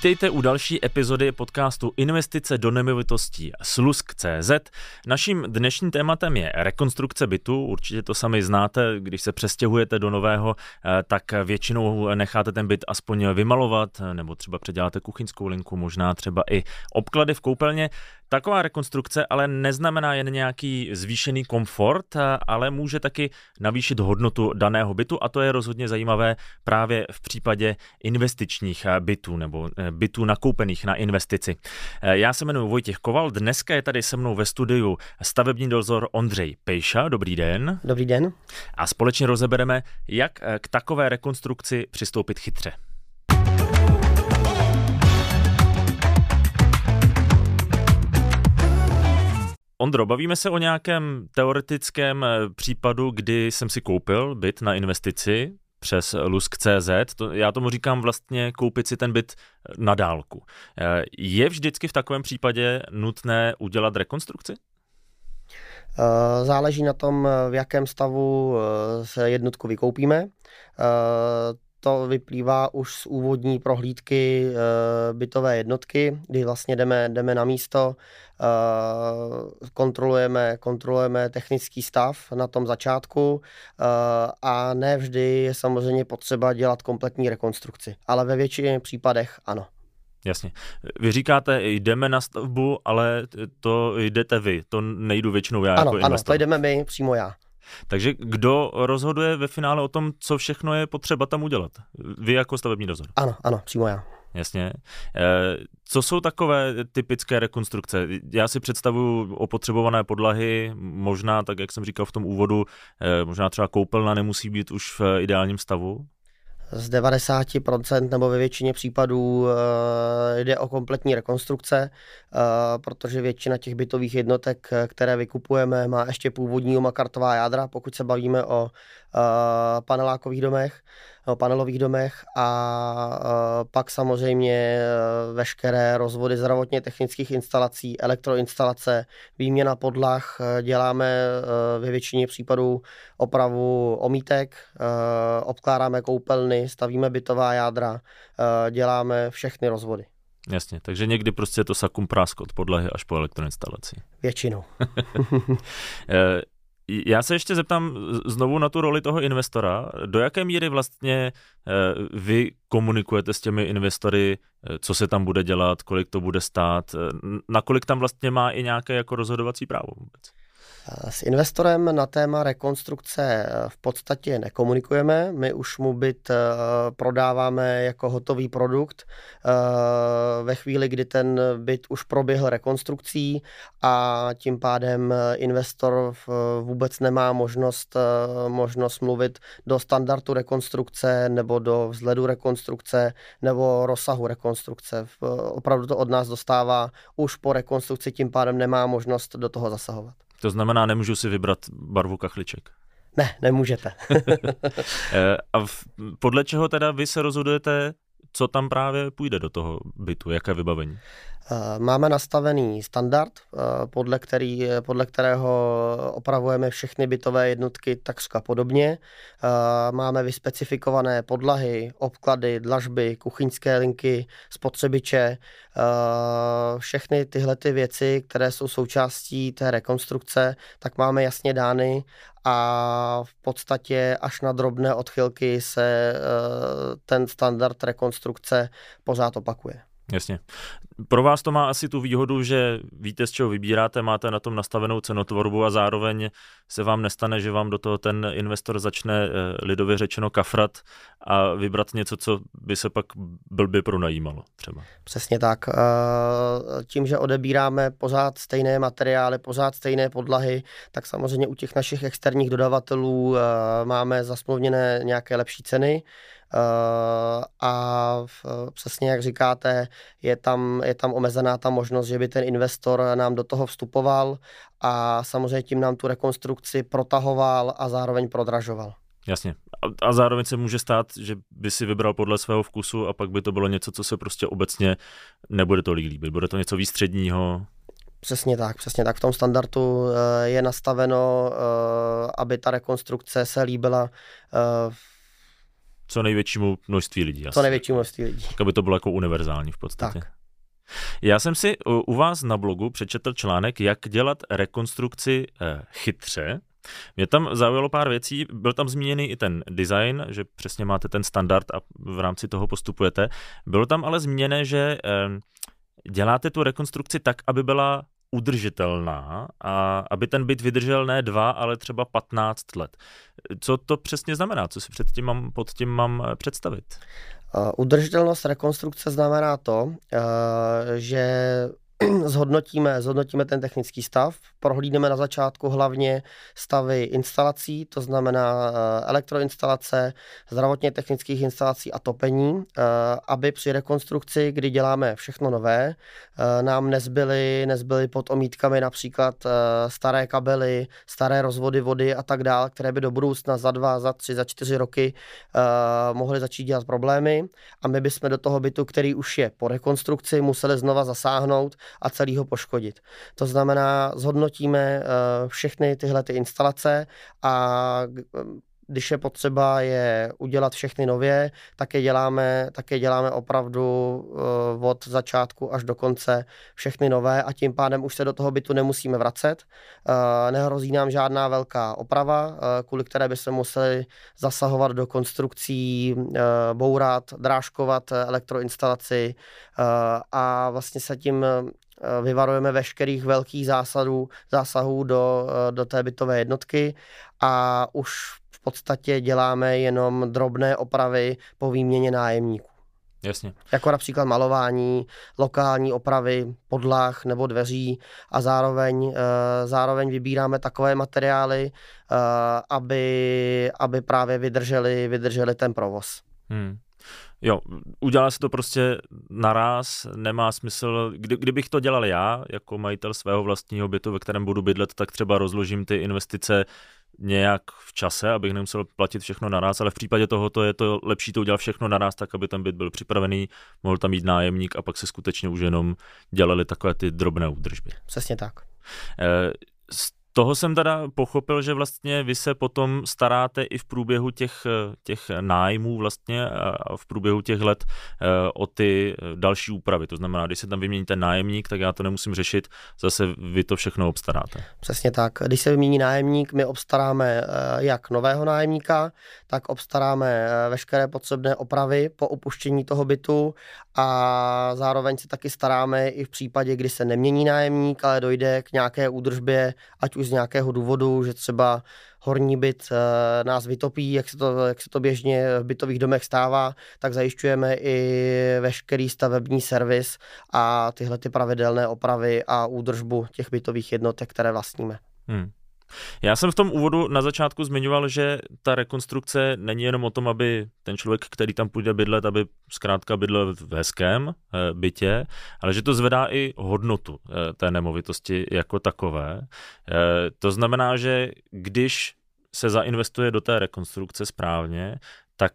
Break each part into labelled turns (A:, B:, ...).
A: Vítejte u další epizody podcastu Investice do nemovitostí Slusk.cz. Naším dnešním tématem je rekonstrukce bytu. Určitě to sami znáte, když se přestěhujete do nového, eh, tak většinou necháte ten byt aspoň vymalovat, nebo třeba předěláte kuchyňskou linku, možná třeba i obklady v koupelně. Taková rekonstrukce ale neznamená jen nějaký zvýšený komfort, ale může taky navýšit hodnotu daného bytu a to je rozhodně zajímavé právě v případě investičních bytů nebo eh, bytů nakoupených na investici. Eh, já se jmenuji Vojtěch Koval, dneska je tady se mnou ve studiu stavební dozor Ondřej Pejša. Dobrý den.
B: Dobrý den.
A: A společně rozebereme, jak eh, k takové rekonstrukci přistoupit chytře. Ondro, bavíme se o nějakém teoretickém eh, případu, kdy jsem si koupil byt na investici přes Lusk.cz. To, já tomu říkám vlastně koupit si ten byt eh, na dálku. Eh, je vždycky v takovém případě nutné udělat rekonstrukci?
B: Záleží na tom, v jakém stavu se jednotku vykoupíme to vyplývá už z úvodní prohlídky e, bytové jednotky, kdy vlastně jdeme, jdeme na místo, e, kontrolujeme, kontrolujeme technický stav na tom začátku e, a ne vždy je samozřejmě potřeba dělat kompletní rekonstrukci, ale ve většině případech ano.
A: Jasně. Vy říkáte, jdeme na stavbu, ale to jdete vy, to nejdu většinou já
B: ano,
A: jako investor.
B: Ano, to jdeme my, přímo já.
A: Takže kdo rozhoduje ve finále o tom, co všechno je potřeba tam udělat? Vy jako stavební dozor.
B: Ano, ano, přímo já.
A: Jasně. Eh, co jsou takové typické rekonstrukce? Já si představuju opotřebované podlahy, možná, tak jak jsem říkal v tom úvodu, eh, možná třeba koupelna nemusí být už v ideálním stavu
B: z 90% nebo ve většině případů eh, jde o kompletní rekonstrukce, eh, protože většina těch bytových jednotek, které vykupujeme, má ještě původní makartová jádra, pokud se bavíme o eh, panelákových domech panelových domech a pak samozřejmě veškeré rozvody zdravotně technických instalací, elektroinstalace, výměna podlah, děláme ve většině případů opravu omítek, obkládáme koupelny, stavíme bytová jádra, děláme všechny rozvody.
A: Jasně, takže někdy prostě je to sakum prásk od podlahy až po elektroinstalaci.
B: Většinou.
A: Já se ještě zeptám znovu na tu roli toho investora. Do jaké míry vlastně eh, vy komunikujete s těmi investory, eh, co se tam bude dělat, kolik to bude stát, eh, nakolik tam vlastně má i nějaké jako rozhodovací právo vůbec?
B: S investorem na téma rekonstrukce eh, v podstatě nekomunikujeme. My už mu byt eh, prodáváme jako hotový produkt eh, ve chvíli, kdy ten byt už proběhl rekonstrukcí a tím pádem investor vůbec nemá možnost, možnost mluvit do standardu rekonstrukce nebo do vzhledu rekonstrukce nebo rozsahu rekonstrukce. Opravdu to od nás dostává už po rekonstrukci, tím pádem nemá možnost do toho zasahovat.
A: To znamená, nemůžu si vybrat barvu kachliček.
B: Ne, nemůžete.
A: Eh, a v, podle čeho teda vy se rozhodujete, co tam právě půjde do toho bytu, jaké vybavení?
B: Eh, máme nastavený standard, eh, podle, který, podle kterého opravujeme všechny bytové jednotky takřka podobně. Eh, máme vyspecifikované podlahy, obklady, dlažby, kuchyňské linky, spotřebiče, všechny tyhle ty věci, které jsou součástí té rekonstrukce, tak máme jasně dány a v podstatě až na drobné odchylky se ten standard rekonstrukce pořád opakuje.
A: Jasně. Pro vás to má asi tu výhodu, že víte, z čeho vybíráte, máte na tom nastavenou cenotvorbu a zároveň se vám nestane, že vám do toho ten investor začne eh, lidově řečeno kafrat a vybrat něco, co by se pak blbě pronajímalo třeba.
B: Přesně tak. Eh, tím, že odebíráme pořád stejné materiály, pořád stejné podlahy, tak samozřejmě u těch našich externích dodavatelů eh, máme zasmluvněné nějaké lepší ceny. Eh, a přesně jak říkáte, je tam, je tam omezená ta možnost, že by ten investor nám do toho vstupoval a samozřejmě tím nám tu rekonstrukci protahoval a zároveň prodražoval.
A: Jasně. A, a zároveň se může stát, že by si vybral podle svého vkusu a pak by to bylo něco, co se prostě obecně nebude tolik líbit. Bude to něco výstředního,
B: Přesně tak, přesně tak. V tom standardu eh, je nastaveno, eh, aby ta rekonstrukce se líbila
A: co největšímu množství lidí.
B: Co největšímu množství lidí.
A: Tak, aby to bylo jako univerzální v podstatě.
B: Tak.
A: Já jsem si u vás na blogu přečetl článek, jak dělat rekonstrukci eh, chytře. Mě tam zaujalo pár věcí, byl tam zmíněný i ten design, že přesně máte ten standard a v rámci toho postupujete. Bylo tam ale zmíněné, že eh, děláte tu rekonstrukci tak, aby byla udržitelná a aby ten byt vydržel ne dva, ale třeba 15 let. Co to přesně znamená? Co si před tím mám, pod tím mám eh, představit?
B: Udržitelnost rekonstrukce znamená to, že zhodnotíme, zhodnotíme ten technický stav, prohlídneme na začátku hlavně stavy instalací, to znamená eh, elektroinstalace, zdravotně technických instalací a topení, eh, aby při rekonstrukci, kdy děláme všechno nové, eh, nám nezbyly, nezbyly pod omítkami například staré kabely, staré rozvody vody a tak dále, které by do budoucna za dva, za tři, za čtyři roky mohly začít dělat problémy. A my bychom do toho bytu, který už je po rekonstrukci, museli znova zasáhnout a celý ho poškodit. To znamená, zhodnotíme eh, všechny tyhle ty instalace a když je potřeba je udělat všechny nově, tak je děláme, tak je děláme opravdu uh, od začátku až do konce všechny nové a tím pádem už se do toho bytu nemusíme vracet. Uh, nehrozí nám žádná velká oprava, uh, kvůli které by se museli zasahovat do konstrukcí, bourat, drážkovat elektroinstalaci a vlastně se tím vyvarujeme veškerých velkých zásadů, zásahů do, do té bytové jednotky a už v podstatě děláme jenom drobné opravy po výměně nájemníků.
A: Jasně.
B: Jako například malování, lokální opravy podlah nebo dveří a zároveň, eh, zároveň vybíráme takové materiály, eh, aby, aby právě vydrželi, vydrželi ten provoz. Hmm.
A: Jo, udělá se to prostě naraz, nemá smysl, kdy, kdybych to dělal já, jako majitel svého vlastního bytu, ve kterém budu bydlet, tak třeba rozložím ty investice nějak v čase, abych nemusel platit všechno naraz, ale v případě tohoto je to lepší to udělat všechno naraz, tak aby ten byt byl připravený, mohl tam mít nájemník a pak se skutečně už jenom dělali takové ty drobné údržby.
B: Přesně tak.
A: E, toho jsem teda pochopil, že vlastně vy se potom staráte i v průběhu těch, těch nájmů vlastně a v průběhu těch let eh, o ty další úpravy. To znamená, když se tam vymění ten nájemník, tak já to nemusím řešit, zase vy to všechno obstaráte.
B: Přesně tak. Když se vymění nájemník, my obstaráme eh, jak nového nájemníka, tak obstaráme eh, veškeré potřebné opravy po opuštění toho bytu a zároveň se taky staráme i v případě, kdy se nemění nájemník, ale dojde k nějaké údržbě, ať už z nějakého důvodu, že třeba horní byt e, nás vytopí, jak se, to, jak se to běžně v bytových domech stává, tak zajišťujeme i veškerý stavební servis a tyhle ty pravidelné opravy a údržbu těch bytových jednotek, které vlastníme. Hmm.
A: Já jsem v tom úvodu na začátku zmiňoval, že ta rekonstrukce není jenom o tom, aby ten člověk, který tam půjde bydlet, aby zkrátka bydlel v hezkém eh, bytě, ale že to zvedá i hodnotu eh, té nemovitosti jako takové. Eh, to znamená, že když se zainvestuje do té rekonstrukce správně, tak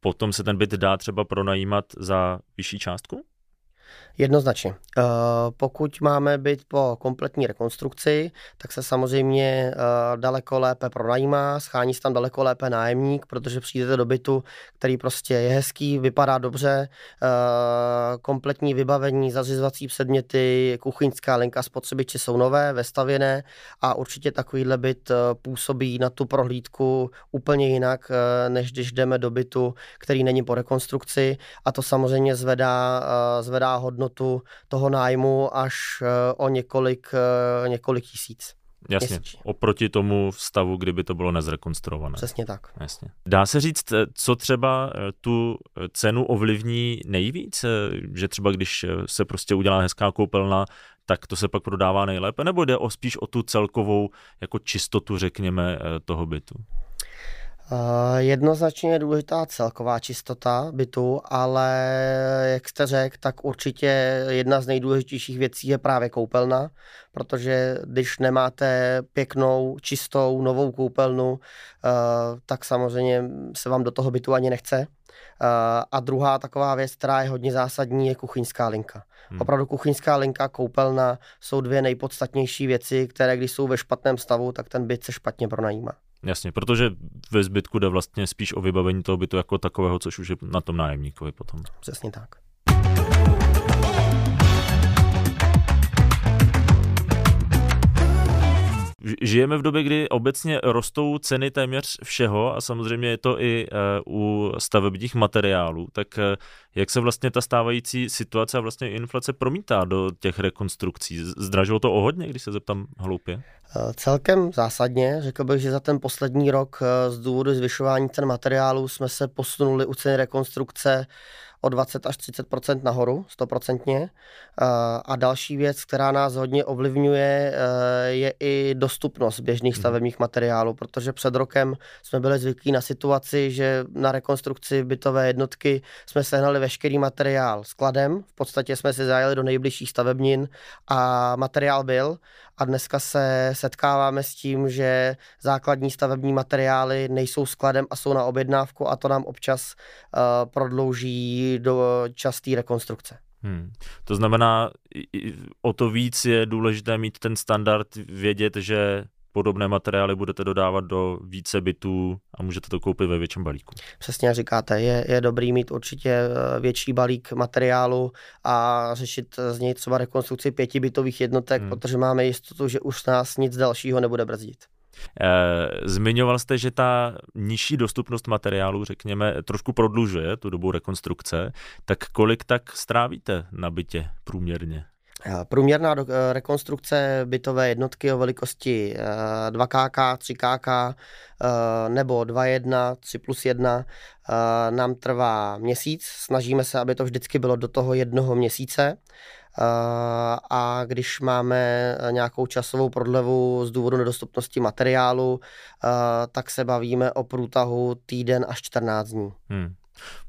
A: potom se ten byt dá třeba pronajímat za vyšší částku?
B: Jednoznačně. Eh, pokud máme být po kompletní rekonstrukci, tak se samozřejmě eh, daleko lépe pronajímá, schání se tam daleko lépe nájemník, protože přijdete do bytu, který prostě je hezký, vypadá dobře, eh, kompletní vybavení, zařizovací předměty, kuchyňská linka, spotřebiče jsou nové, vestavěné a určitě takovýhle byt působí na tu prohlídku úplně jinak, než když jdeme do bytu, který není po rekonstrukci a to samozřejmě zvedá, zvedá hodnotu toho nájmu až eh, o několik, eh, několik tisíc.
A: Jasně, měsíčně. oproti tomu stavu, kdyby to bylo nezrekonstruované.
B: Přesně tak.
A: Jasně. Dá se říct, eh, co třeba tu cenu ovlivní nejvíc? Že třeba když se prostě udělá hezká koupelna, tak to se pak prodává nejlépe? Nebo jde o spíš o tu celkovou jako čistotu, řekněme, toho bytu?
B: Uh, jednoznačně je důležitá celková čistota bytu, ale jak jste řekl, tak určitě jedna z nejdůležitějších věcí je právě koupelna, protože když nemáte pěknou, čistou, novou koupelnu, uh, tak samozřejmě se vám do toho bytu ani nechce. Uh, a druhá taková věc, která je hodně zásadní, je kuchyňská linka. Hmm. Opravdu kuchyňská linka, koupelna jsou dvě nejpodstatnější věci, které když jsou ve špatném stavu, tak ten byt se špatně pronajímá.
A: Jasně, protože ve zbytku jde vlastně spíš o vybavení toho bytu jako takového, což už je na tom nájemníkovi potom.
B: Přesně tak.
A: Žijeme v době, kdy obecně rostou ceny téměř všeho a samozřejmě je to i eh, u stavebních materiálů. Tak eh, jak se vlastně ta stávající situace a vlastně inflace promítá do těch rekonstrukcí? Zdražilo to o hodně, když se zeptám hloupě?
B: Eh, celkem zásadně. Řekl bych, že za ten poslední rok z důvodu zvyšování cen materiálů jsme se posunuli u ceny rekonstrukce o 20 až 30 nahoru, stoprocentně. A další věc, která nás hodně ovlivňuje, eh, je i dostupnost běžných mhm. stavebních materiálů, protože před rokem jsme byli zvyklí na situaci, že na rekonstrukci bytové jednotky jsme sehnali veškerý materiál skladem, v podstatě jsme si zajeli do nejbližších stavebnin a materiál byl a dneska se setkáváme s tím, že základní stavební materiály nejsou skladem a jsou na objednávku a to nám občas uh, prodlouží do časté rekonstrukce.
A: Hmm. To znamená, o to víc je důležité mít ten standard, vědět, že podobné materiály budete dodávat do více bytů a můžete to koupit ve větším balíku.
B: Přesně říkáte, je, je dobrý mít určitě eh, větší balík materiálu a řešit z něj třeba rekonstrukci pěti bytových jednotek, hmm. protože máme jistotu, že už nás nic dalšího nebude brzdit.
A: Eh, zmiňoval jste, že ta nižší dostupnost materiálu, řekněme, trošku prodlužuje tu dobu rekonstrukce. Tak kolik tak strávíte na bytě průměrně?
B: Eh, průměrná eh, rekonstrukce bytové jednotky o velikosti 2KK, 3KK nebo 2.1, 3 plus 1 nám trvá měsíc. Snažíme se, aby to vždycky bylo do toho jednoho měsíce. A když máme nějakou časovou prodlevu z důvodu nedostupnosti materiálu, tak se bavíme o průtahu týden až 14 dní. Hmm.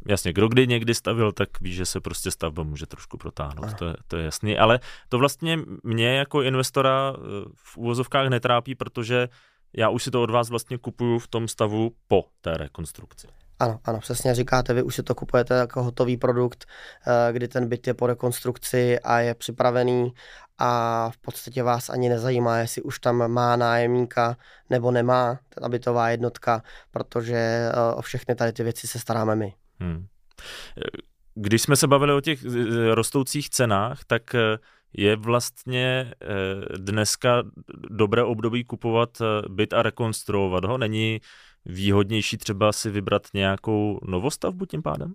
A: Jasně, kdo kdy někdy stavil, tak ví, že se prostě stavba může trošku protáhnout, to je, to je jasný. Ale to vlastně mě jako investora eh, v úvozovkách netrápí, protože já už si to od vás vlastně kupuju v tom stavu po té rekonstrukci.
B: Ano, ano, přesně říkáte, vy už si to kupujete jako hotový produkt, eh, kdy ten byt je po rekonstrukci a je připravený a v podstatě vás ani nezajímá, jestli už tam má nájemníka nebo nemá ta bytová jednotka, protože eh, o všechny tady ty věci se staráme my. Hmm.
A: Když jsme se bavili o těch rostoucích cenách, tak eh, je vlastně dneska dobré období kupovat byt a rekonstruovat ho? Není výhodnější třeba si vybrat nějakou novostavbu tím pádem?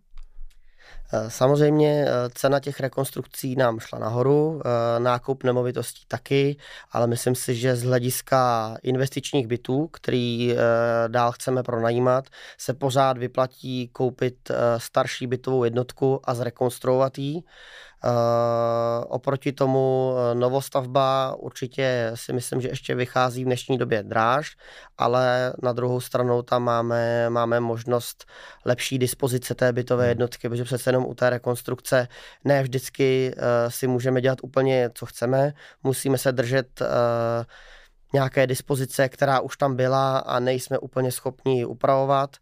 B: Eh, samozřejmě eh, cena těch rekonstrukcí nám šla nahoru, eh, nákup nemovitostí taky, ale myslím si, že z hlediska investičních bytů, který dál chceme pronajímat, se pořád vyplatí koupit starší bytovou jednotku a zrekonstruovat ji. Uh, oproti tomu novostavba určitě si myslím, že ještě vychází v dnešní době dráž, ale na druhou stranu tam máme, máme možnost lepší dispozice té bytové hmm. jednotky, protože přece jenom u té rekonstrukce ne vždycky uh, si můžeme dělat úplně, co chceme, musíme se držet nějaké dispozice, která už tam byla a nejsme úplně schopni ji upravovat,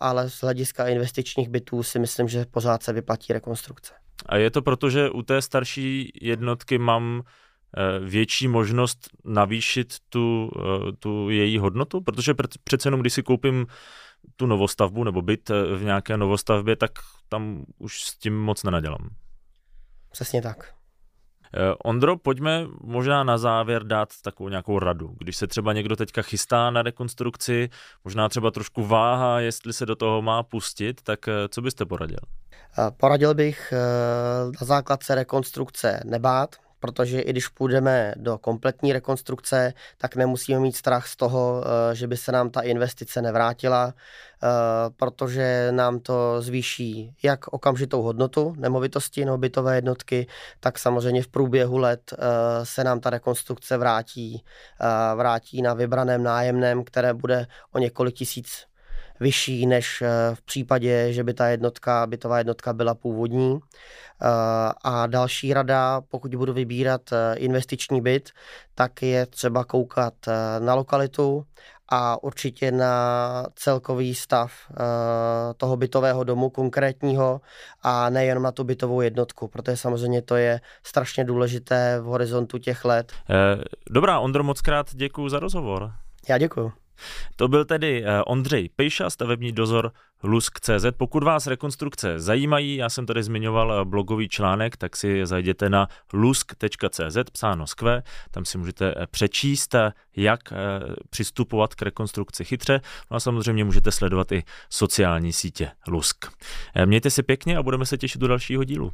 B: ale z hlediska investičních bytů si myslím, že pořád se vyplatí rekonstrukce.
A: A je to proto, že u té starší jednotky mám eh, větší možnost navýšit tu, eh, tu její hodnotu? Protože přece jenom, když si koupím tu novostavbu nebo byt eh, v nějaké novostavbě, tak tam už s tím moc nenadělám.
B: Přesně tak.
A: Ondro, pojďme možná na závěr dát takovou nějakou radu. Když se třeba někdo teďka chystá na rekonstrukci, možná třeba trošku váha, jestli se do toho má pustit, tak co byste poradil?
B: Poradil bych na základce rekonstrukce nebát, protože i když půjdeme do kompletní rekonstrukce, tak nemusíme mít strach z toho, eh, že by se nám ta investice nevrátila, eh, protože nám to zvýší jak okamžitou hodnotu nemovitosti nebo bytové jednotky, tak samozřejmě v průběhu let eh, se nám ta rekonstrukce vrátí, vrátí na vybraném nájemném, které bude o několik tisíc vyšší než eh, v případě, že by ta jednotka, bytová jednotka byla původní. Eh, a další rada, pokud budu vybírat eh, investiční byt, tak je třeba koukat na lokalitu a určitě na celkový stav toho bytového domu konkrétního a nejenom na tu bytovou jednotku, protože samozřejmě to je strašně důležité v horizontu těch let.
A: Dobrá, Ondro, moc krát děkuji za rozhovor.
B: Já děkuji.
A: To byl tedy eh, Ondřej Pejša, stavební dozor Lusk.cz. Pokud vás rekonstrukce zajímají, já jsem tady zmiňoval eh, blogový článek, tak si zajděte na lusk.cz, psáno skve, tam si můžete eh, přečíst, jak přistupovat k rekonstrukci chytře. No a samozřejmě můžete sledovat i sociální sítě Lusk. Mějte si pěkně a budeme se těšit do dalšího dílu.